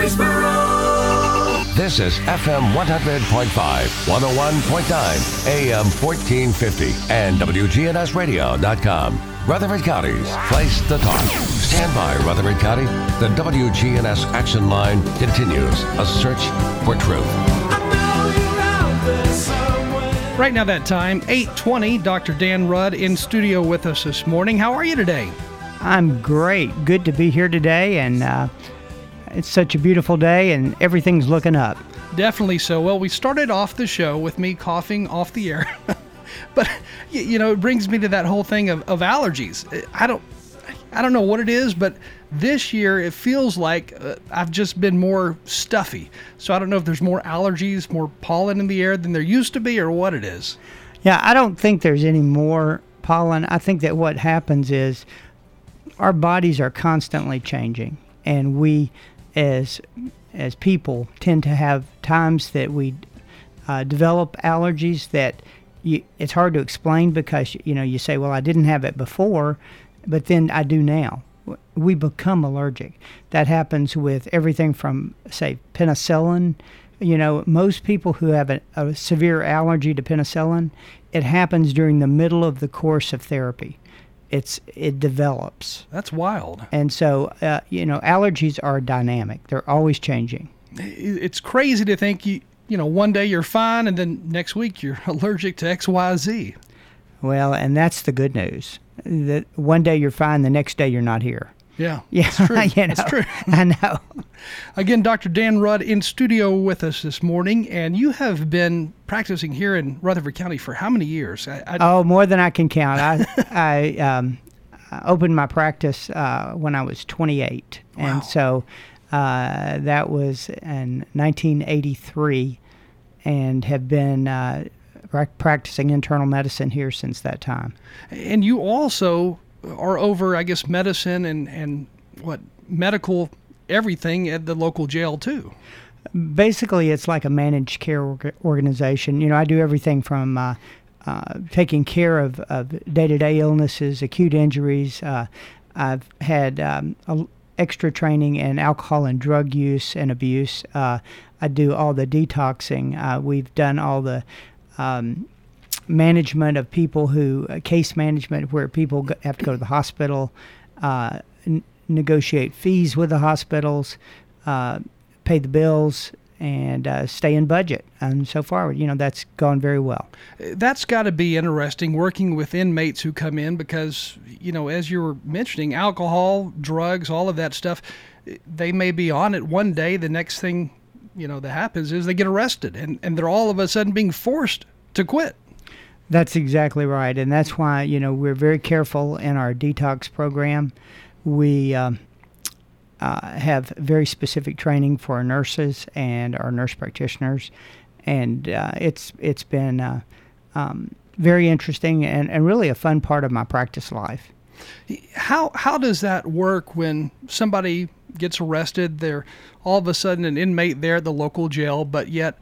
Murfreesboro. This is FM 100.5, 101.9, AM 1450, and WGNSradio.com. Rutherford County's place to talk. Stand by, Rutherford County. The WGNS Action Line continues a search for truth. I know you're out there somewhere. Right now, that time, 820, Dr. Dan Rudd in studio with us this morning. How are you today? I'm great. Good to be here today, and uh, it's such a beautiful day, and everything's looking up. Definitely so. Well, we started off the show with me coughing off the air. but, you know, it brings me to that whole thing of, of allergies. I don't. I don't know what it is, but this year it feels like uh, I've just been more stuffy. So I don't know if there's more allergies, more pollen in the air than there used to be, or what it is. Yeah, I don't think there's any more pollen. I think that what happens is our bodies are constantly changing, and we, as as people, tend to have times that we uh, develop allergies that you, it's hard to explain because you know you say, well, I didn't have it before, but then I do now. We become allergic. That happens with everything from say penicillin. You know, most people who have a, a severe allergy to penicillin, it happens during the middle of the course of therapy. It's it develops, That's wild. and so uh, you know allergies are dynamic. They're always changing. it's crazy to think you you know one day you're fine and then next week you're allergic to xyz Well, and that's the good news. That one day you're fine, the next day you're not here. Yeah Yeah, it's true. you know, true I know. again dr dan rudd in studio with us this morning and you have been practicing here in rutherford county for how many years I, I, Oh, more than I can count. I I um, I opened my practice uh, when I was 28, Wow. and so uh, that was in 1983, and have been uh, practicing internal medicine here since that time. and you also are over i guess medicine and and what medical everything at the local jail too. Basically it's like a managed care org- organization. You know i do everything from uh, uh, taking care of, of day-to-day illnesses acute injuries. Uh, i've had um, a, extra training in alcohol and drug use and abuse. Uh, i do all the detoxing. Uh, we've done all the um, management of people who uh, case management where people go, have to go to the hospital uh, n- negotiate fees with the hospitals uh, pay the bills and uh, stay in budget. And so far you know that's gone very well. That's got to be interesting working with inmates who come in because you know as you were mentioning alcohol drugs all of that stuff they may be on it one day the next thing you know that happens is they get arrested and, and they're all of a sudden being forced to quit That's exactly right, and that's why you know we're very careful in our detox program. We um, uh, have very specific training for our nurses and our nurse practitioners, and uh, it's it's been uh, um, very interesting and, and really a fun part of my practice life. how how does that work when somebody gets arrested they're all of a sudden an inmate there at the local jail but yet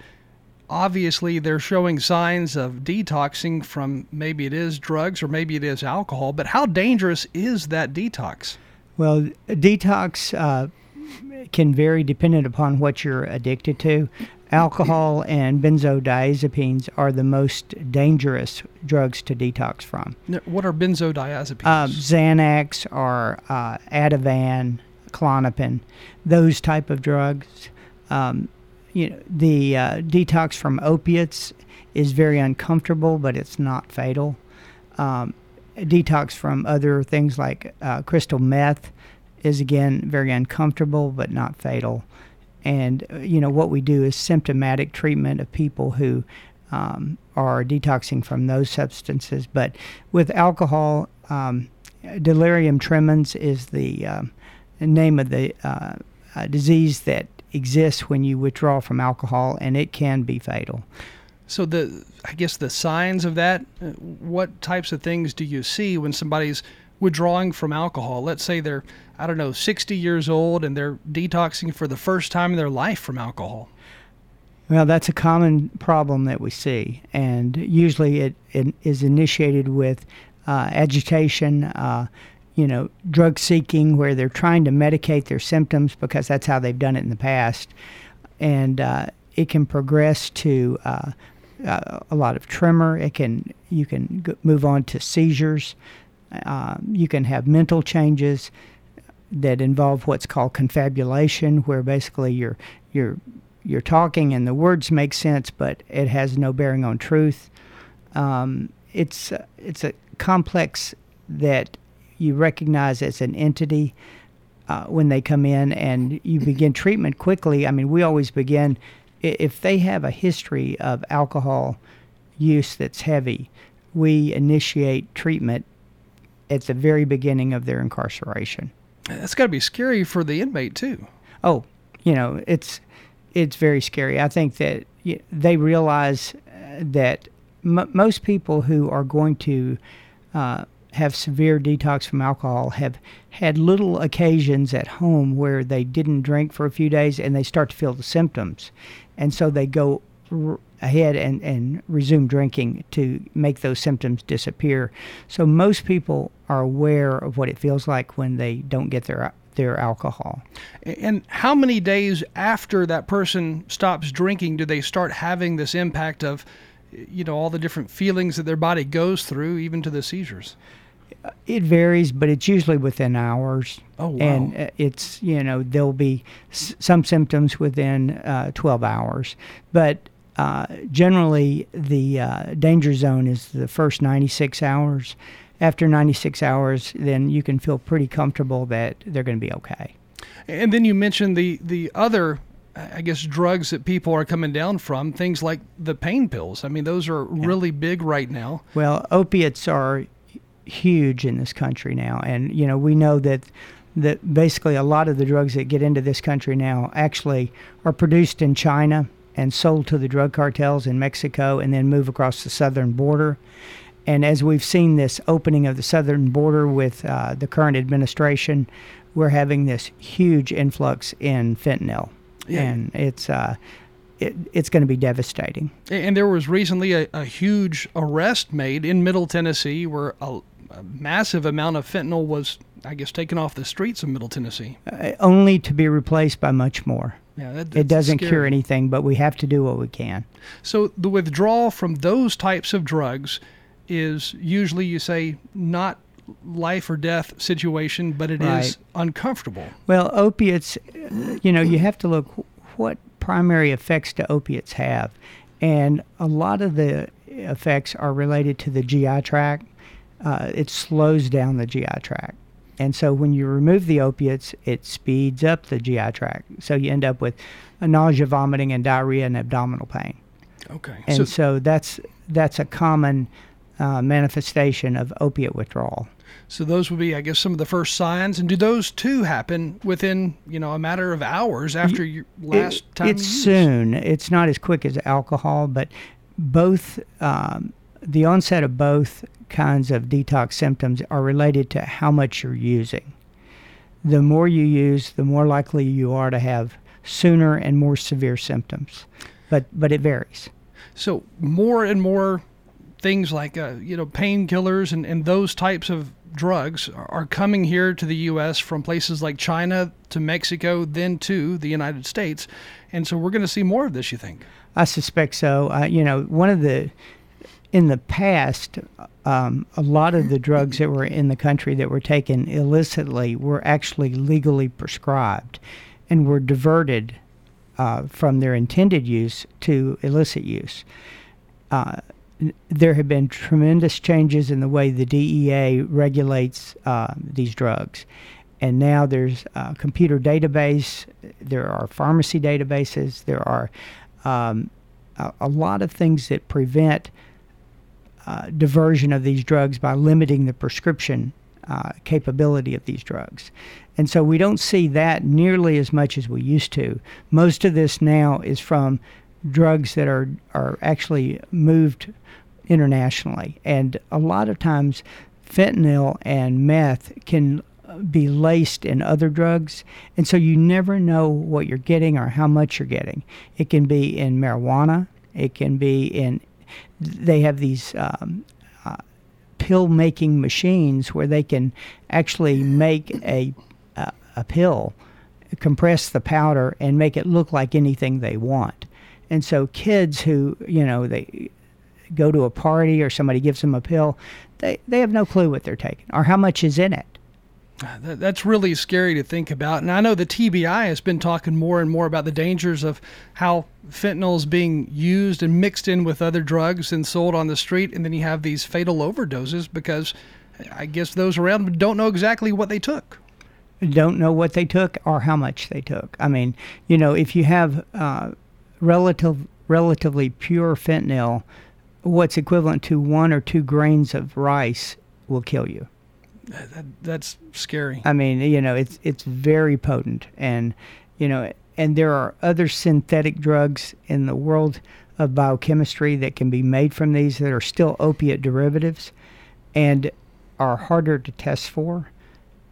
obviously they're showing signs of detoxing from maybe it is drugs or maybe it is alcohol but how dangerous is that detox Well, detox uh, can vary depending upon what you're addicted to. Alcohol and benzodiazepines are the most dangerous drugs to detox from. What are benzodiazepines Um, Xanax or uh, Ativan, Klonopin, those type of drugs. Um, you know, the uh, detox from opiates is very uncomfortable, but it's not fatal. Um, detox from other things like uh, crystal meth is again very uncomfortable, but not fatal. And uh, you know what we do is symptomatic treatment of people who um, are detoxing from those substances. But with alcohol, um, delirium tremens is the um, name of the uh, uh, disease that exists when you withdraw from alcohol, and it can be fatal. so the i guess the signs of that uh, what types of things do you see when somebody's withdrawing from alcohol let's say they're i don't know 60 years old and they're detoxing for the first time in their life from alcohol Well, that's a common problem that we see, and usually it, it is initiated with uh, agitation. Uh, you know, drug seeking where they're trying to medicate their symptoms because that's how they've done it in the past. And uh, it can progress to uh, uh, a lot of tremor. It can you can go, move on to seizures. Uh, you can have mental changes that involve what's called confabulation, where basically you're you're you're talking and the words make sense, but it has no bearing on truth. Um, it's it's a complex that you recognize as an entity uh, when they come in, and you begin treatment quickly. I mean, we always begin if they have a history of alcohol use that's heavy. We initiate treatment at the very beginning of their incarceration. That's got to be scary for the inmate too. oh, you know, it's it's very scary. I think that they realize uh, that m- most people who are going to uh, have severe detox from alcohol have had little occasions at home where they didn't drink for a few days and they start to feel the symptoms, and so they go r- ahead and, and resume drinking to make those symptoms disappear. So most people are aware of what it feels like when they don't get their their alcohol. And how many days after that person stops drinking do they start having this impact of, you know, all the different feelings that their body goes through, even to the seizures? It varies, but it's usually within hours. Oh, wow. And uh, it's, you know, there'll be s- some symptoms within uh, 12 hours. But uh, generally, the uh, danger zone is the first 96 hours. After 96 hours, then you can feel pretty comfortable that they're going to be okay. And then you mentioned the the other, I guess, drugs that people are coming down from, things like the pain pills. I mean, those are really big right now. Well, opiates are huge in this country now, and you know we know that that basically a lot of the drugs that get into this country now actually are produced in China and sold to the drug cartels in Mexico, and then move across the southern border. And as we've seen this opening of the southern border with uh, the current administration, we're having this huge influx in fentanyl, Yeah. and it's uh, it, it's going to be devastating. And there was recently a, a huge arrest made in Middle Tennessee where a, a massive amount of fentanyl was, I guess, taken off the streets of Middle Tennessee. Uh, only to be replaced by much more. Yeah, that, it doesn't scary. cure anything, but we have to do what we can. So the withdrawal from those types of drugs is usually, you say, not life or death situation, but it is Right. uncomfortable. Well, opiates, you know, you have to look what primary effects do opiates have, and a lot of the effects are related to the GI tract. Uh, it slows down the GI tract. And so when you remove the opiates, it speeds up the GI tract. So you end up with a nausea, vomiting, and diarrhea and abdominal pain. Okay. And so, so, that's that's a common uh, manifestation of opiate withdrawal. so those would be, I guess, some of the first signs. And do those too happen within, you know, a matter of hours after your last It- time? It's soon. It's not as quick as alcohol, but both um, the onset of both kinds of detox symptoms are related to how much you're using. The more you use, the more likely you are to have sooner and more severe symptoms. But but it varies. So more and more things like uh, you know painkillers and, and those types of drugs are are coming here to the U.S. from places like China to Mexico, then to the United States, and so we're going to see more of this. You think? I suspect so. Uh, you know, one of the in the past, um, a lot of the drugs that were in the country that were taken illicitly were actually legally prescribed, and were diverted uh, from their intended use to illicit use. Uh, there have been tremendous changes in the way the DEA regulates uh, these drugs. And now there's a computer database, there are pharmacy databases, there are um, a, a lot of things that prevent uh, diversion of these drugs by limiting the prescription uh, capability of these drugs. And so we don't see that nearly as much as we used to. Most of this now is from drugs that are, are actually moved internationally. And a lot of times, fentanyl and meth can be laced in other drugs. And so you never know what you're getting or how much you're getting. It can be in marijuana, it can be in, they have these um, uh, pill making machines where they can actually make a a, a pill, compress the powder, and make it look like anything they want. And so kids who you know they go to a party or somebody gives them a pill, they they have no clue what they're taking or how much is in it. That, that's really scary to think about. And I know the TBI has been talking more and more about the dangers of how fentanyl is being used and mixed in with other drugs and sold on the street. And then you have these fatal overdoses because I guess those around don't know exactly what they took. don't know what they took or how much they took. I mean, you know, if you have uh, relative, relatively pure fentanyl, what's equivalent to one or two grains of rice will kill you. That, that's scary. I mean, you know, it's it's very potent, and you know, and there are other synthetic drugs in the world of biochemistry that can be made from these that are still opiate derivatives, and are harder to test for,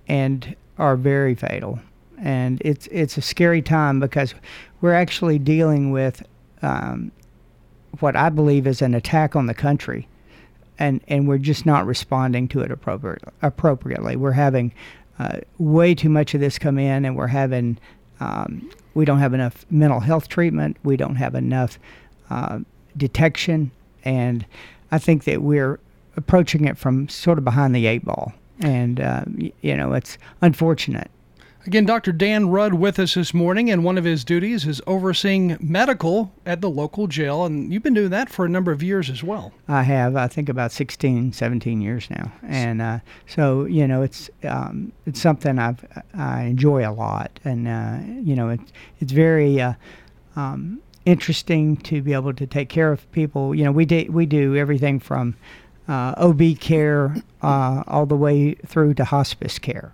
and are very fatal. And it's it's a scary time because we're actually dealing with um, what I believe is an attack on the country and and we're just not responding to it appropriate, appropriately. We're having uh, way too much of this come in, and we're having um, we don't have enough mental health treatment. We don't have enough uh, detection, and I think that we're approaching it from sort of behind the eight ball. And uh, you know, it's unfortunate. Again, Dr. Dan Rudd with us this morning, and one of his duties is overseeing medical at the local jail. And you've been doing that for a number of years as well. I have, I think, about 16, 17 years now, and uh, so you know, it's um, it's something I've I enjoy a lot, and uh, you know, it's it's very uh, um, interesting to be able to take care of people. You know, we do we do everything from uh, OB care uh, all the way through to hospice care.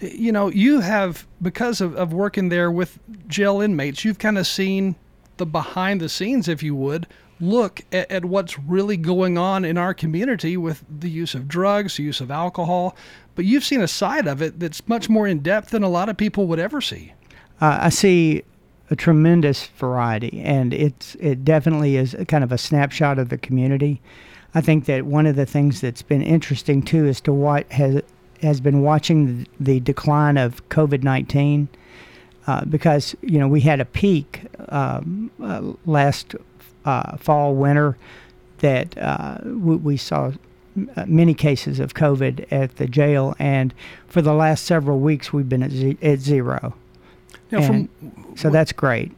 You know, you have, because of, of working there with jail inmates, you've kind of seen the behind the scenes, if you would, look at, at what's really going on in our community with the use of drugs, the use of alcohol. But you've seen a side of it that's much more in depth than a lot of people would ever see. uh, I see a tremendous variety, and it's it definitely is kind of a snapshot of the community. I think that one of the things that's been interesting too is to what has has been watching the, decline of COVID nineteen, uh, because you know we had a peak um, uh, last uh, fall winter that uh, we, we saw uh, many cases of COVID at the jail, and for the last several weeks we've been at, ze- at zero. Now, from so that's great.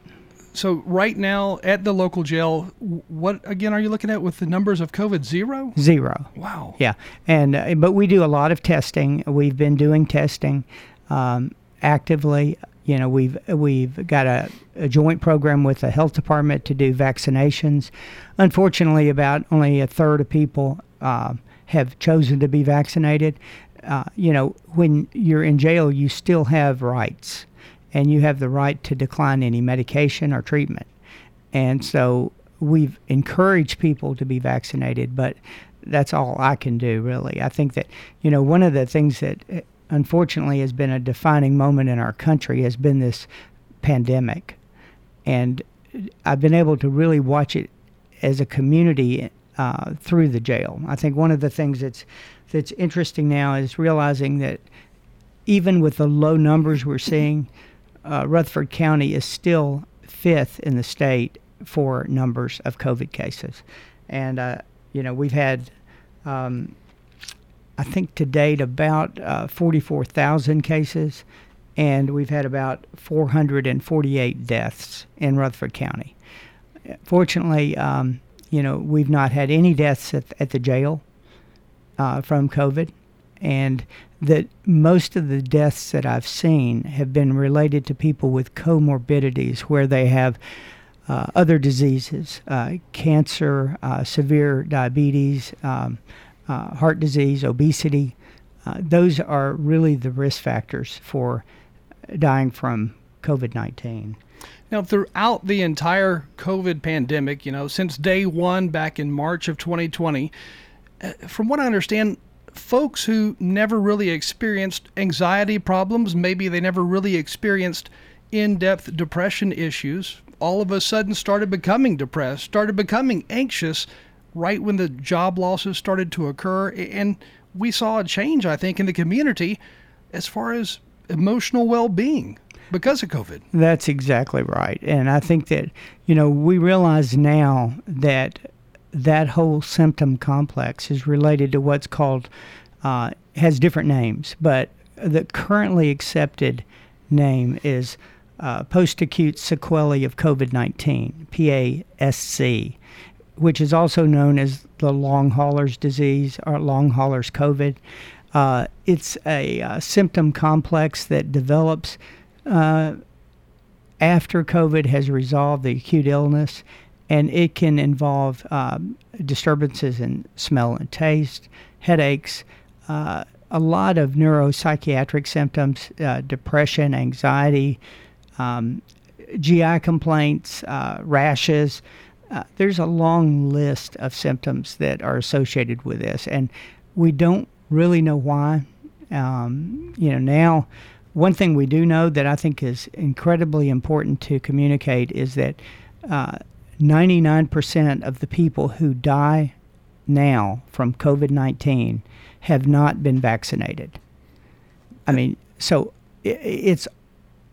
So right now at the local jail, what again are you looking at with the numbers of COVID? Zero. Zero. Wow. Yeah, and uh, but we do a lot of testing. We've been doing testing um, actively. You know, we've we've got a, a joint program with the health department to do vaccinations. Unfortunately, about only a third of people uh, have chosen to be vaccinated. Uh, you know, when you're in jail, you still have rights, and you have the right to decline any medication or treatment. And so we've encouraged people to be vaccinated, but that's all I can do, really. I think that, you know, one of the things that uh, unfortunately has been a defining moment in our country has been this pandemic. And I've been able to really watch it as a community uh, through the jail. I think one of the things that's that's interesting now is realizing that even with the low numbers we're seeing, uh, Rutherford County is still fifth in the state for numbers of COVID cases. And, uh, you know, we've had, um, I think to date, about uh, 44,000 cases, and we've had about 448 deaths in Rutherford County. Fortunately, um, you know, we've not had any deaths at, at the jail uh, from COVID, and that most of the deaths that I've seen have been related to people with comorbidities where they have uh, other diseases, uh, cancer, uh, severe diabetes, um, uh, heart disease, obesity. Uh, those are really the risk factors for dying from COVID 19. Now, throughout the entire COVID pandemic, you know, since day one back in March of 2020, uh, from what I understand, folks who never really experienced anxiety problems, maybe they never really experienced in depth depression issues, all of a sudden started becoming depressed, started becoming anxious right when the job losses started to occur. And we saw a change, I think, in the community as far as emotional well being because of COVID. That's exactly right. And I think that, you know, we realize now that that whole symptom complex is related to what's called, uh, has different names, but the currently accepted name is uh, post acute sequelae of COVID 19, PASC, which is also known as the long haulers disease or long haulers COVID. Uh, it's a uh, symptom complex that develops uh, after COVID has resolved the acute illness, and it can involve um, disturbances in smell and taste, headaches, uh, a lot of neuropsychiatric symptoms, uh, depression, anxiety, um, GI complaints, uh, rashes. Uh, there's a long list of symptoms that are associated with this, and we don't really know why. Um, you know, now, one thing we do know that I think is incredibly important to communicate is that uh, 99% of the people who die now from COVID 19 have not been vaccinated. I mean, so it's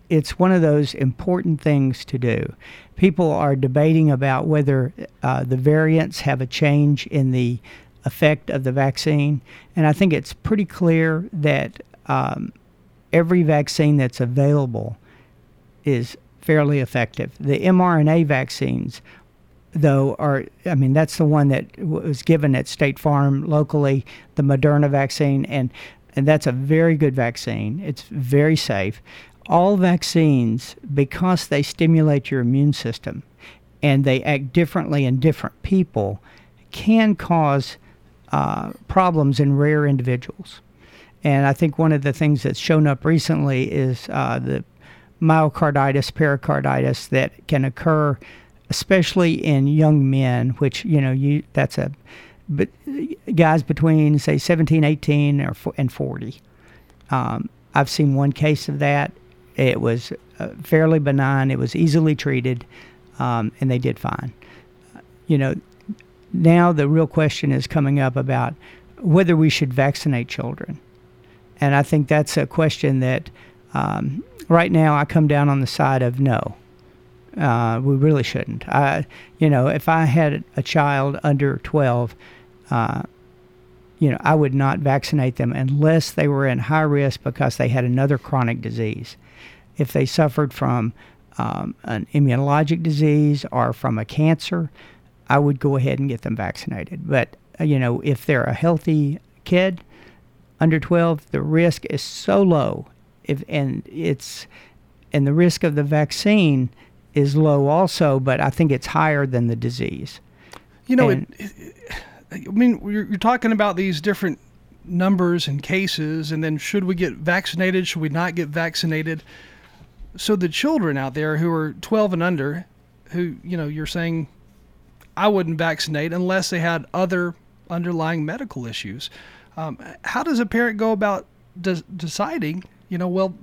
it's one of those important things to do. People are debating about whether uh, the variants have a change in the effect of the vaccine, and I think it's pretty clear that um, every vaccine that's available is fairly effective. The mRNA vaccines, though, are I mean that's the one that was given at State Farm locally, the Moderna vaccine, and and that's a very good vaccine. It's very safe. All vaccines, because they stimulate your immune system, and they act differently in different people, can cause uh, problems in rare individuals. And I think one of the things that's shown up recently is uh, the myocarditis, pericarditis that can occur, especially in young men, which, you know, you that's a, but guys between, say, 17, 18, or, and 40. Um, I've seen one case of that. It was uh, fairly benign, it was easily treated, um, and they did fine. You know, now the real question is coming up about whether we should vaccinate children. And I think that's a question that um, right now I come down on the side of no. Uh, we really shouldn't. I, you know, if I had a child under 12, uh, you know, I would not vaccinate them unless they were in high risk because they had another chronic disease. If they suffered from um, an immunologic disease or from a cancer, I would go ahead and get them vaccinated. But, uh, you know, if they're a healthy kid, under 12 the risk is so low if and it's and the risk of the vaccine is low also but i think it's higher than the disease You know, And- it, it, I mean, you're, you're talking about these different numbers and cases, and then should we get vaccinated? Should we not get vaccinated? So the children out there who are 12 and under, who you know, you're saying, I wouldn't vaccinate unless they had other underlying medical issues. Um, how does a parent go about des- deciding? You know, well,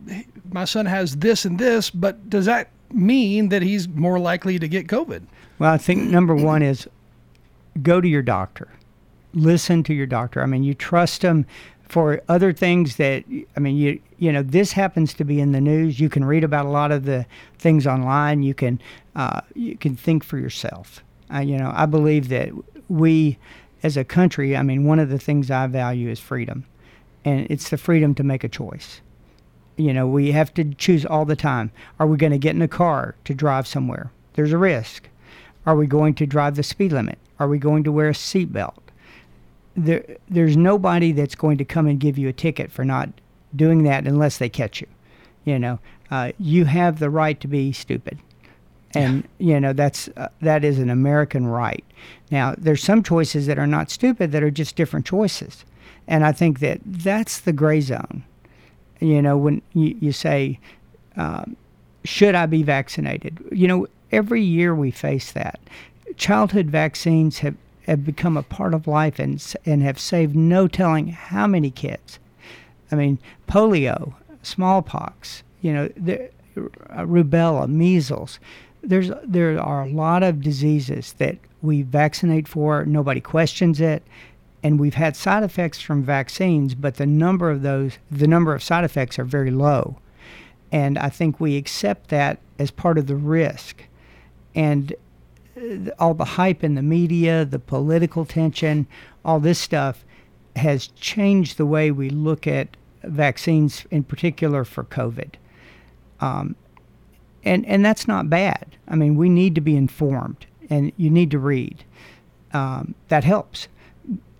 my son has this and this, but does that mean that he's more likely to get COVID? well i think number one is go to your doctor. Listen to your doctor. I mean you trust them for other things that i mean you you know this happens to be in the news. You can read about a lot of the things online. You can uh, you can think for yourself. Uh, you know i believe that we as a country i mean one of the things i value is freedom. And it's the freedom to make a choice you know we have to choose all the time. Are we going to get in a car to drive somewhere? There's a risk. Are we going to drive the speed limit? Are we going to wear a seatbelt? There there's nobody that's going to come and give you a ticket for not doing that unless they catch you you know? Uh, you have the right to be stupid. And you know that's uh, that is an american right. Now there's some choices that are not stupid that are just different choices. And i think that that's the gray zone you know when you, you say um, should i be vaccinated you know every year we face that childhood vaccines have, have become a part of life and, and have saved no telling how many kids I mean, polio, smallpox, you know, the, uh, rubella, measles. There's there are a lot of diseases that We vaccinate for. Nobody questions it. And we've had side effects from vaccines, but the number of those, the number of side effects are very low. And I think we accept that as part of the risk. And uh, all the hype in the media, the political tension, all this stuff has changed the way we look at vaccines, in particular for COVID. Um, and and that's not bad. I mean, we need to be informed, and you need to read. Um, that helps,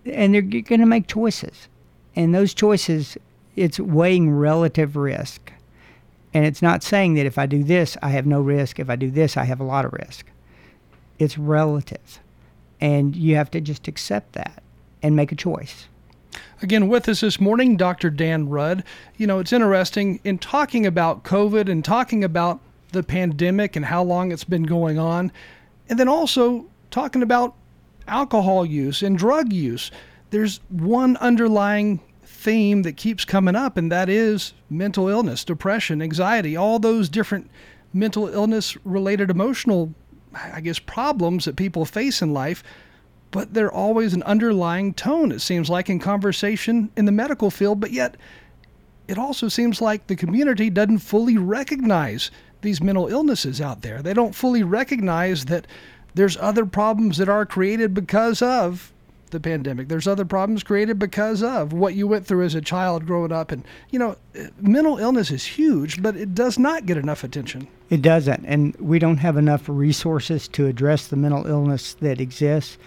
and they're going to make choices, and those choices, it's weighing relative risk, and it's not saying that if I do this, I have no risk. If I do this, I have a lot of risk. It's relative, and you have to just accept that and make a choice. Again, with us this morning, Dr. Dan Rudd. You know, it's interesting in talking about COVID and talking about the pandemic and how long it's been going on, and then also talking about alcohol use and drug use. There's one underlying theme that keeps coming up, and that is mental illness, depression, anxiety, all those different mental illness related emotional, I guess, problems that people face in life but they're always an underlying tone, it seems like, in conversation in the medical field. But yet, it also seems like the community doesn't fully recognize these mental illnesses out there. They don't fully recognize that there's other problems that are created because of the pandemic. There's other problems created because of what you went through as a child growing up. And, you know, mental illness is huge, but it does not get enough attention. It doesn't. And we don't have enough resources to address the mental illness that exists.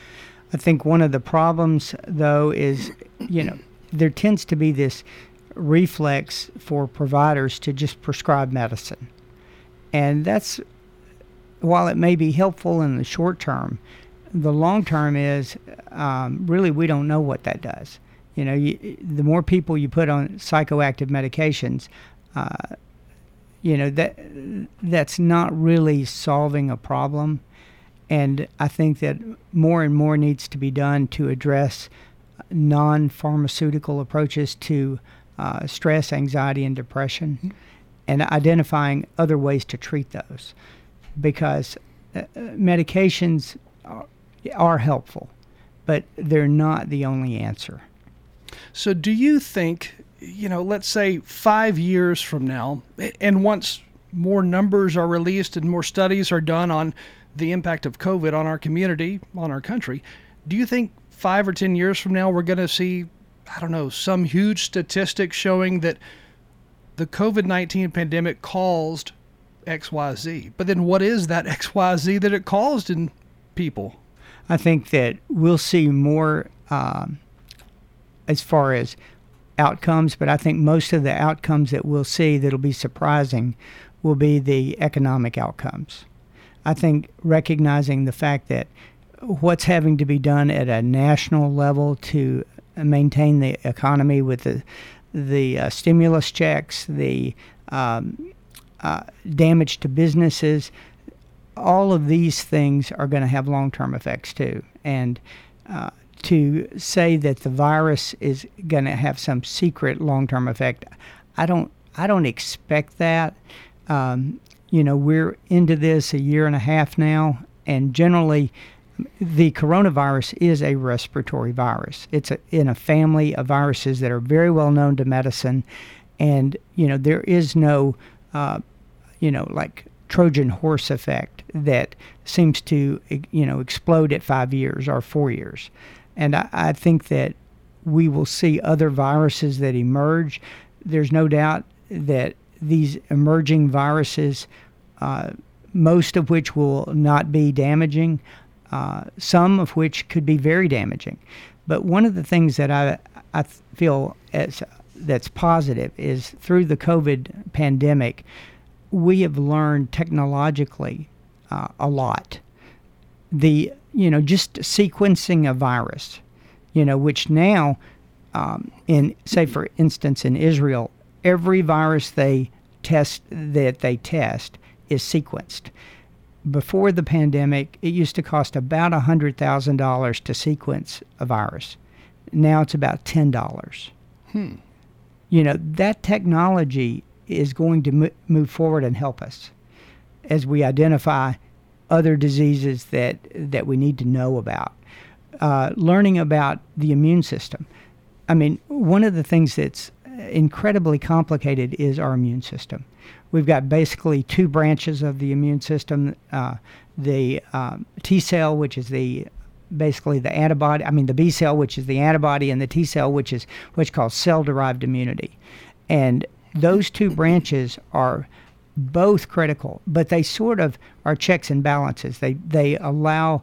I think one of the problems, though, is you know there tends to be this reflex for providers to just prescribe medicine, and that's while it may be helpful in the short term, the long term is um, really we don't know what that does. You know, you, the more people you put on psychoactive medications, uh, you know that that's not really solving a problem. And I think that more and more needs to be done to address non pharmaceutical approaches to uh, stress, anxiety, and depression, mm-hmm. and identifying other ways to treat those. Because uh, medications are, are helpful, but they're not the only answer. So, do you think, you know, let's say five years from now, and once more numbers are released and more studies are done on the impact of COVID on our community, on our country, do you think five or 10 years from now we're going to see, I don't know, some huge statistic showing that the COVID 19 pandemic caused XYZ? But then what is that XYZ that it caused in people? I think that we'll see more um, as far as outcomes, but I think most of the outcomes that we'll see that'll be surprising will be the economic outcomes. I think recognizing the fact that what's having to be done at a national level to maintain the economy with the the uh, stimulus checks, the um, uh, damage to businesses, all of these things are going to have long term effects too. And uh, to say that the virus is going to have some secret long term effect, I don't I don't expect that. Um, you know, we're into this a year and a half now, and generally, the coronavirus is a respiratory virus. It's a, in a family of viruses that are very well known to medicine, and you know there is no, uh, you know, like Trojan horse effect that seems to you know explode at five years or four years, and I, I think that we will see other viruses that emerge. There's no doubt that these emerging viruses, uh, most of which will not be damaging, uh, some of which could be very damaging. But one of the things that I, I feel as, that's positive is through the COVID pandemic, we have learned technologically uh, a lot. The you know just sequencing a virus, you know, which now, um, in say for instance in Israel, every virus they test that they test is sequenced. Before the pandemic, it used to cost about $100,000 to sequence a virus. Now it's about $10. Hmm. You know, that technology is going to mo- move forward and help us as we identify other diseases that that we need to know about. Uh, learning about the immune system. I mean, one of the things that's incredibly complicated is our immune system. We've got basically two branches of the immune system: uh, the um, T cell, which is the basically the antibody. I mean, the B cell, which is the antibody, and the T cell, which is what's called cell-derived immunity. And those two branches are both critical, but they sort of are checks and balances. They they allow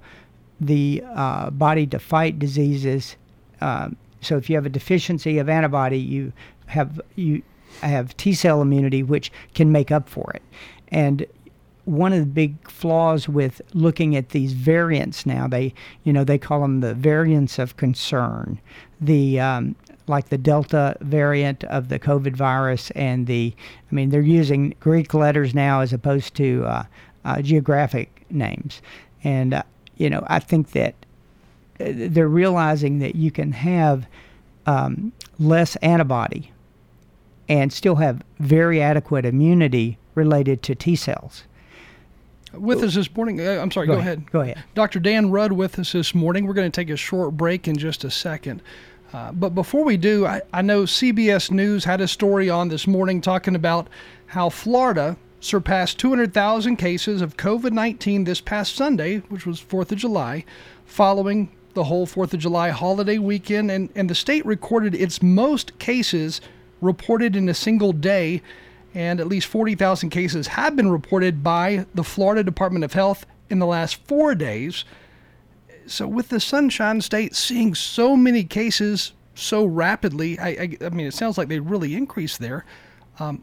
the uh, body to fight diseases. Um, so if you have a deficiency of antibody, you have you have T cell immunity, which can make up for it. And one of the big flaws with looking at these variants now, they you know they call them the variants of concern. The um, like the Delta variant of the COVID virus and the, I mean, they're using Greek letters now as opposed to uh, uh, geographic names. And, uh, you know, I think that uh, they're realizing that you can have um, less antibody and still have very adequate immunity related to T cells. With us this morning, uh, I'm sorry, go, ahead. Go ahead. Dr. Dan Rudd with us this morning. We're going to take a short break in just a second. Uh, but before we do, I, I know CBS News had a story on this morning talking about how Florida surpassed 200,000 cases of COVID 19 this past Sunday, which was 4th of July, following the whole 4th of July holiday weekend. And, and the state recorded its most cases reported in a single day. And at least 40,000 cases have been reported by the Florida Department of Health in the last four days so with the Sunshine State seeing so many cases so rapidly, I, I, I mean, it sounds like they really increased there. Um,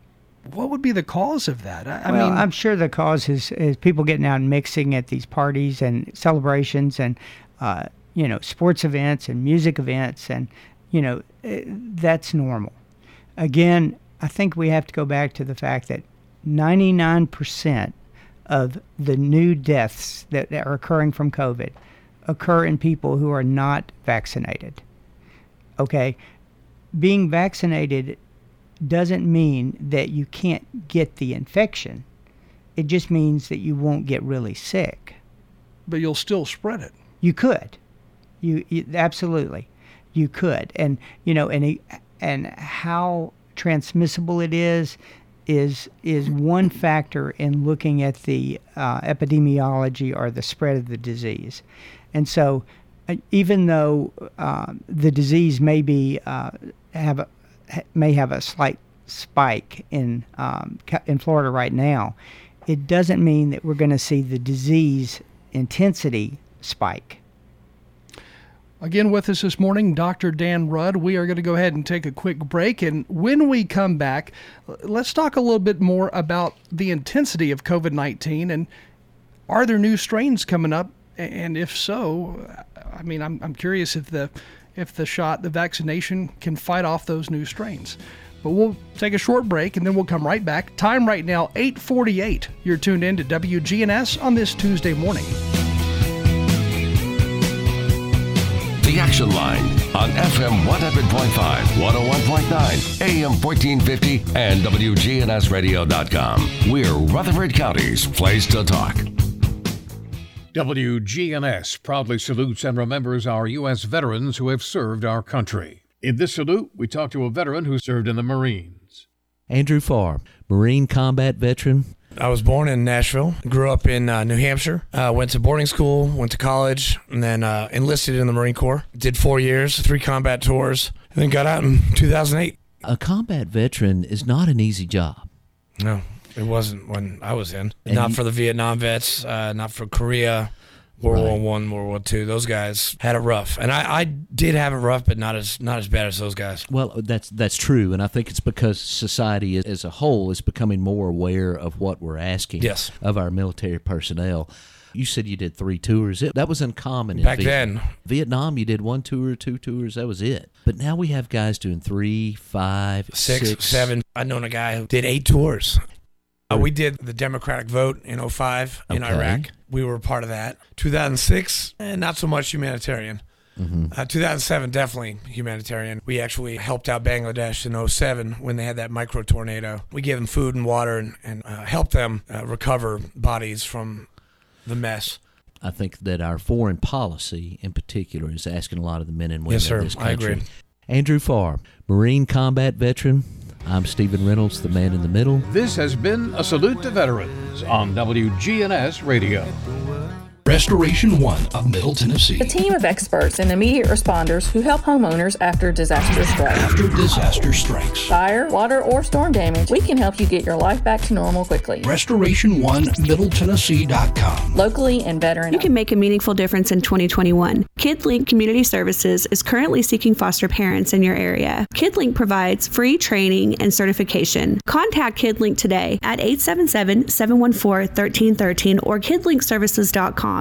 what would be the cause of that? I, I well, mean, I'm sure the cause is, is people getting out and mixing at these parties and celebrations and, uh, you know, sports events and music events. And, you know, eh, that's normal. Again, I think we have to go back to the fact that 99% of the new deaths that are occurring from COVID occur in people who are not vaccinated. Okay? Being vaccinated doesn't mean that you can't get the infection. It just means that you won't get really sick. but you'll still spread it. You could. You, you absolutely. You could. And you know, and and how transmissible it is is is one factor in looking at the uh, epidemiology or the spread of the disease. And so, uh, even though uh, the disease may be uh, have a, may have a slight spike in um, in Florida right now, it doesn't mean that we're going to see the disease intensity spike. Again, with us this morning, Dr. Dan Rudd. We are going to go ahead and take a quick break. And when we come back, let's talk a little bit more about the intensity of COVID 19 and are there new strains coming up? And if so, I mean, I'm, I'm curious if the if the shot, the vaccination can fight off those new strains. But we'll take a short break and then we'll come right back. Time right now, 848. You're tuned in to WGNS on this Tuesday morning. The Action Line on FM 100.5, 101.9, AM 1450, and WGNSradio.com. We're Rutherford County's place to talk. WGNS proudly salutes and remembers our U.S. veterans who have served our country. In this salute, we talk to a veteran who served in the Marines. Andrew Farr, Marine combat veteran. I was born in Nashville, grew up in uh, New Hampshire, uh, went to boarding school, went to college, and then uh, enlisted in the Marine Corps. Did four years, three combat tours, and then got out in 2008. A combat veteran is not an easy job. No, it wasn't when I was in. And not you- for the Vietnam vets, uh, not for Korea, World War Right. One, World War Two. Those guys had it rough, and I, I did have it rough, but not as not as bad as those guys. Well, that's that's true, and I think it's because society as- a whole is becoming more aware of what we're asking Yes. of our military personnel. You said you did three tours. It, that was uncommon in Back Viet- then. Vietnam, you did one tour, two tours. That was it. But now we have guys doing three, five, six, six. seven. I known a guy who did eight tours. Uh, we did the Democratic vote in 05 in Okay. Iraq. We were part of that. 2006, eh, not so much humanitarian. Uh, 2007, definitely humanitarian. We actually helped out Bangladesh in 07 when they had that micro tornado. We gave them food and water and, and uh, helped them uh, recover bodies from the mess. I think that our foreign policy, in particular, is asking a lot of the men and women Yes, sir. of this I country. agree. Andrew Farr, Marine combat veteran. I'm Stephen Reynolds, the man in the middle. This has been a salute to veterans on WGNS Radio. Restoration One of Middle Tennessee. A team of experts and immediate responders who help homeowners after disaster strikes. After disaster strikes. Fire, water, or storm damage, we can help you get your life back to normal quickly. Restoration One Middle Tennessee.com. Locally and veteran. You can make a meaningful difference in 2021. KidLink Community Services is currently seeking foster parents in your area. KidLink provides free training and certification. Contact KidLink today at 877-714-1313 or kidlinkservices.com.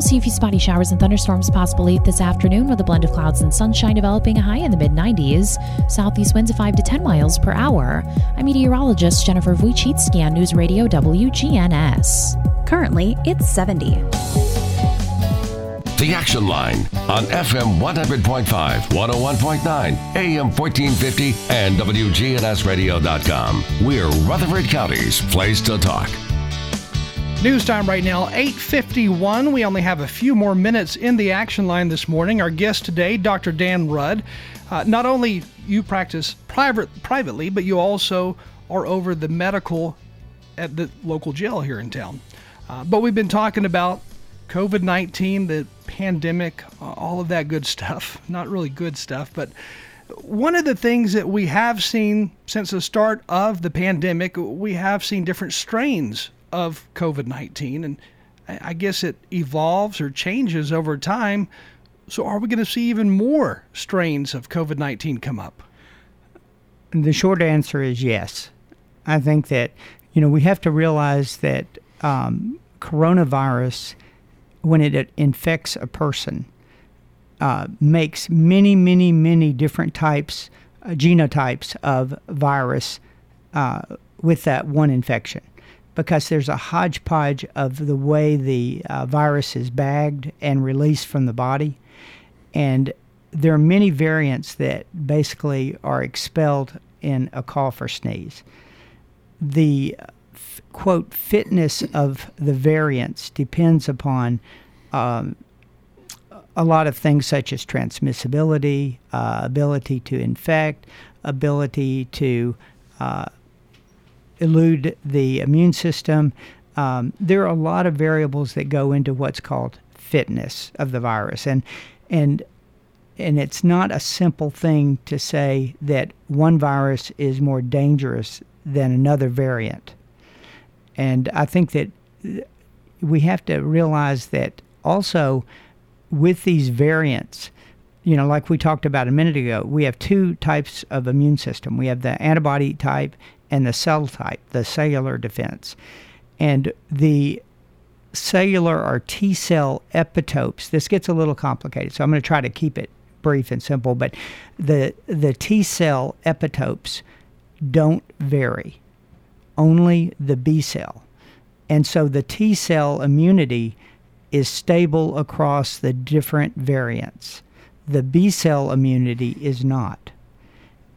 We'll see a few spotty showers and thunderstorms possible late this afternoon with a blend of clouds and sunshine developing a high in the mid 90s. Southeast winds of 5 to 10 miles per hour. I'm meteorologist Jennifer Wojcicki on News Radio WGNS. Currently, it's 70. The Action Line on FM 100.5, 101.9, AM 1450, and WGNSradio.com. We're Rutherford County's place to talk. News time right now, 8:51. We only have a few more minutes in the action line this morning. Our guest today, Dr. Dan Rudd. Uh, not only you practice private privately, but you also are over the medical at the local jail here in town. Uh, but we've been talking about COVID-19, the pandemic, uh, all of that good stuff. Not really good stuff, but one of the things that we have seen since the start of the pandemic, we have seen different strains of COVID 19. And I guess it evolves or changes over time. So, are we going to see even more strains of COVID 19 come up? The short answer is yes. I think that, you know, we have to realize that um, coronavirus, when it infects a person, uh, makes many, many, many different types, uh, genotypes of virus uh, with that one infection. Because there's a hodgepodge of the way the uh, virus is bagged and released from the body. And there are many variants that basically are expelled in a cough or sneeze. The f- quote fitness of the variants depends upon um, a lot of things such as transmissibility, uh, ability to infect, ability to uh, elude the immune system. Um, there are a lot of variables that go into what's called fitness of the virus, and and and it's not a simple thing to say that one virus is more dangerous than another variant. And I think that we have to realize that also with these variants, you know, like we talked about a minute ago, we have two types of immune system. We have the antibody type and the cell type, the cellular defense. And the cellular or T cell epitopes, this gets a little complicated, so I'm going to try to keep it brief and simple, but the the T cell epitopes don't vary. Only the B cell. And so the T cell immunity is stable across the different variants. The B cell immunity is not.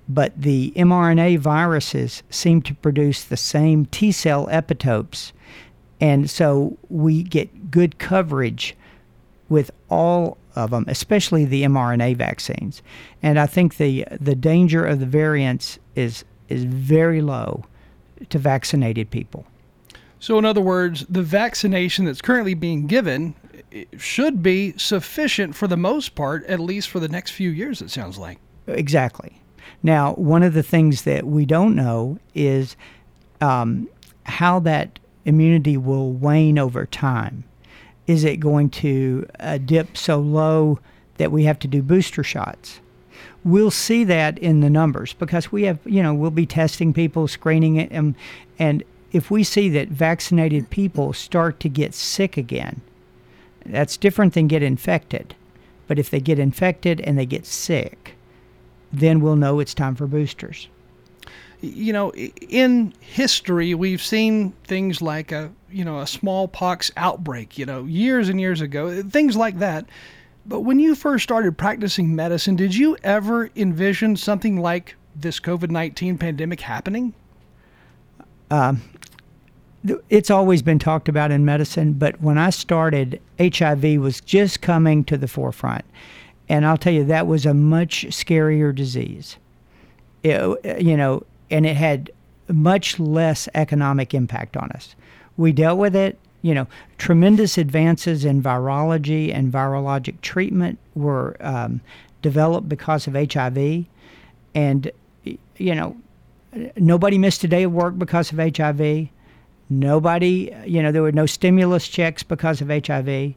But the mRNA viruses seem to produce the same T cell epitopes. And so we get good coverage with all of them, especially the mRNA vaccines. And I think the the danger of the variants is is very low to vaccinated people. So, in other words, the vaccination that's currently being given eh, should be sufficient for the most part, at least for the next few years, it sounds like. Exactly. Now, one of the things that we don't know is um, how that immunity will wane over time. Is it going to uh, dip so low that we have to do booster shots? We'll see that in the numbers because we have, you know, we'll be testing people, screening it, and, and if we see that vaccinated people start to get sick again, that's different than get infected. But if they get infected and they get sick, then we'll know it's time for boosters. You know, in history, we've seen things like a you know a smallpox outbreak. You know, years and years ago, things like that. But when you first started practicing medicine, did you ever envision something like this COVID nineteen pandemic happening? Um, it's always been talked about in medicine, but when I started, HIV was just coming to the forefront. And I'll tell you, that was a much scarier disease. It- you know, and it had much less economic impact on us. We dealt with it. You know, tremendous advances in virology and virologic treatment were um, developed because of HIV. And, you know, nobody missed a day of work because of HIV. Nobody, you know, there were no stimulus checks because of HIV.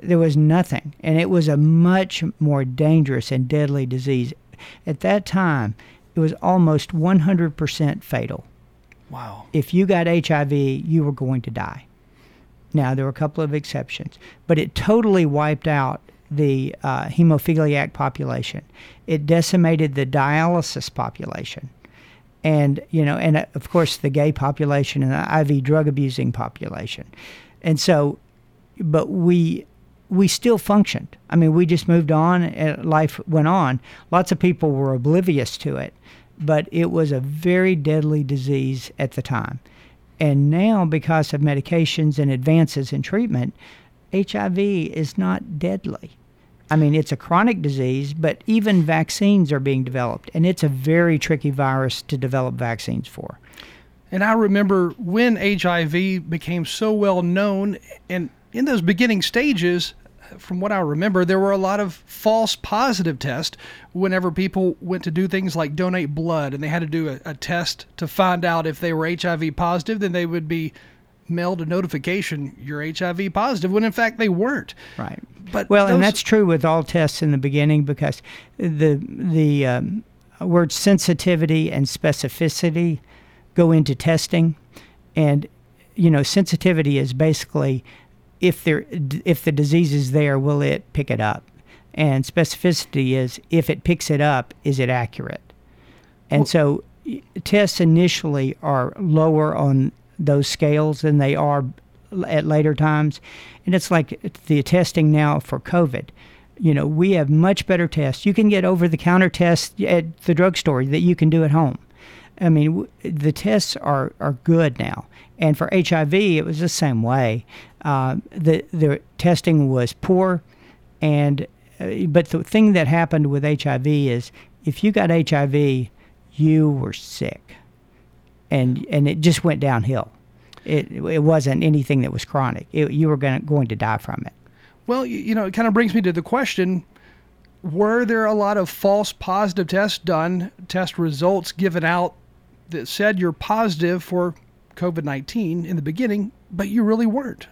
There was nothing. And it was a much more dangerous and deadly disease. At that time, it was almost 100% fatal. Wow. If you got HIV, you were going to die. Now, there were a couple of exceptions, but it totally wiped out the uh, hemophiliac population. It decimated the dialysis population. And, you know, and uh, of course the gay population and the IV drug abusing population. And so, but we, we still functioned. I mean, we just moved on and life went on. Lots of people were oblivious to it, but it was a very deadly disease at the time. And now, because of medications and advances in treatment, HIV is not deadly. I mean, it's a chronic disease, but even vaccines are being developed, and it's a very tricky virus to develop vaccines for. And I remember when HIV became so well known, and in those beginning stages, from what I remember, there were a lot of false positive tests whenever people went to do things like donate blood and they had to do a, a test to find out if they were HIV positive, then they would be mailed a notification you're HIV positive when in fact they weren't. Right. But well, and that's true with all tests in the beginning because the the um, word sensitivity and specificity go into testing, and you know sensitivity is basically if there if the disease is there, will it pick it up, and specificity is if it picks it up, is it accurate, and so tests initially are lower on those scales than they are at later times. And it's like the testing now for COVID. You know, we have much better tests. You can get over the counter tests at the drugstore that you can do at home. I mean, the tests are, are good now. And for HIV, it was the same way. Uh, the, the testing was poor. And, uh, but the thing that happened with HIV is if you got HIV, you were sick and and it just went downhill. It it wasn't anything that was chronic. It, you were gonna, going to die from it. Well, you know, it kind of brings me to the question were there a lot of false positive tests done, test results given out that said you're positive for COVID 19 in the beginning, but you really weren't?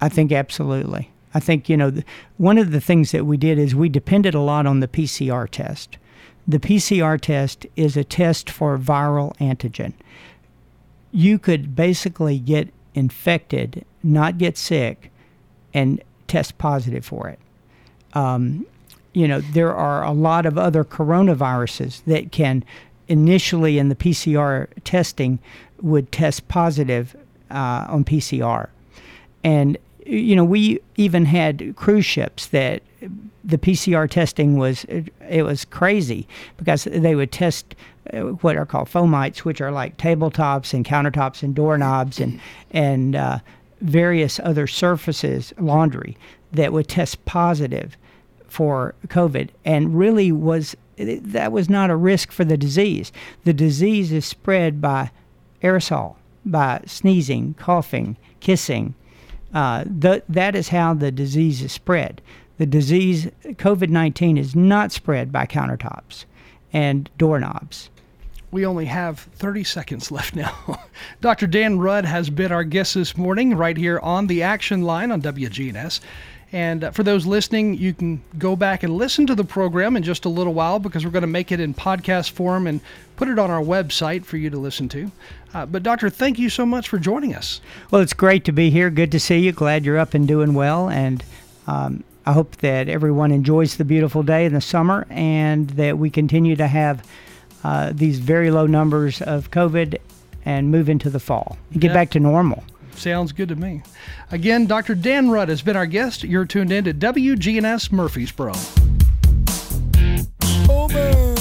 I think absolutely. I think you know one of the things that we did is we depended a lot on the PCR test. The PCR test is a test for viral antigen. You could basically get infected, not get sick, and test positive for it. Um, you know, there are a lot of other coronaviruses that can initially in the PCR testing would test positive uh, on PCR. And, you know, we even had cruise ships that the PCR testing was, it was crazy because they would test uh, what are called fomites, which are like tabletops and countertops and doorknobs and, and uh, various other surfaces, laundry, that would test positive for COVID, and really was that was not a risk for the disease. The disease is spread by aerosol, by sneezing, coughing, kissing. Uh, th- that is how the disease is spread. The disease, COVID 19, is not spread by countertops and doorknobs. We only have 30 seconds left now. Dr. Dan Rudd has been our guest this morning right here on the action line on WGNS. And uh, for those listening, you can go back and listen to the program in just a little while because we're going to make it in podcast form and put it on our website for you to listen to. Uh, but, Doctor, thank you so much for joining us. Well, it's great to be here. Good to see you. Glad you're up and doing well. And um, I hope that everyone enjoys the beautiful day in the summer and that we continue to have uh, these very low numbers of COVID and move into the fall and get Yeah. back to normal. Sounds good to me. Again, Dr. Dan Rudd has been our guest. You're tuned in to WGNS Murfreesboro. Over.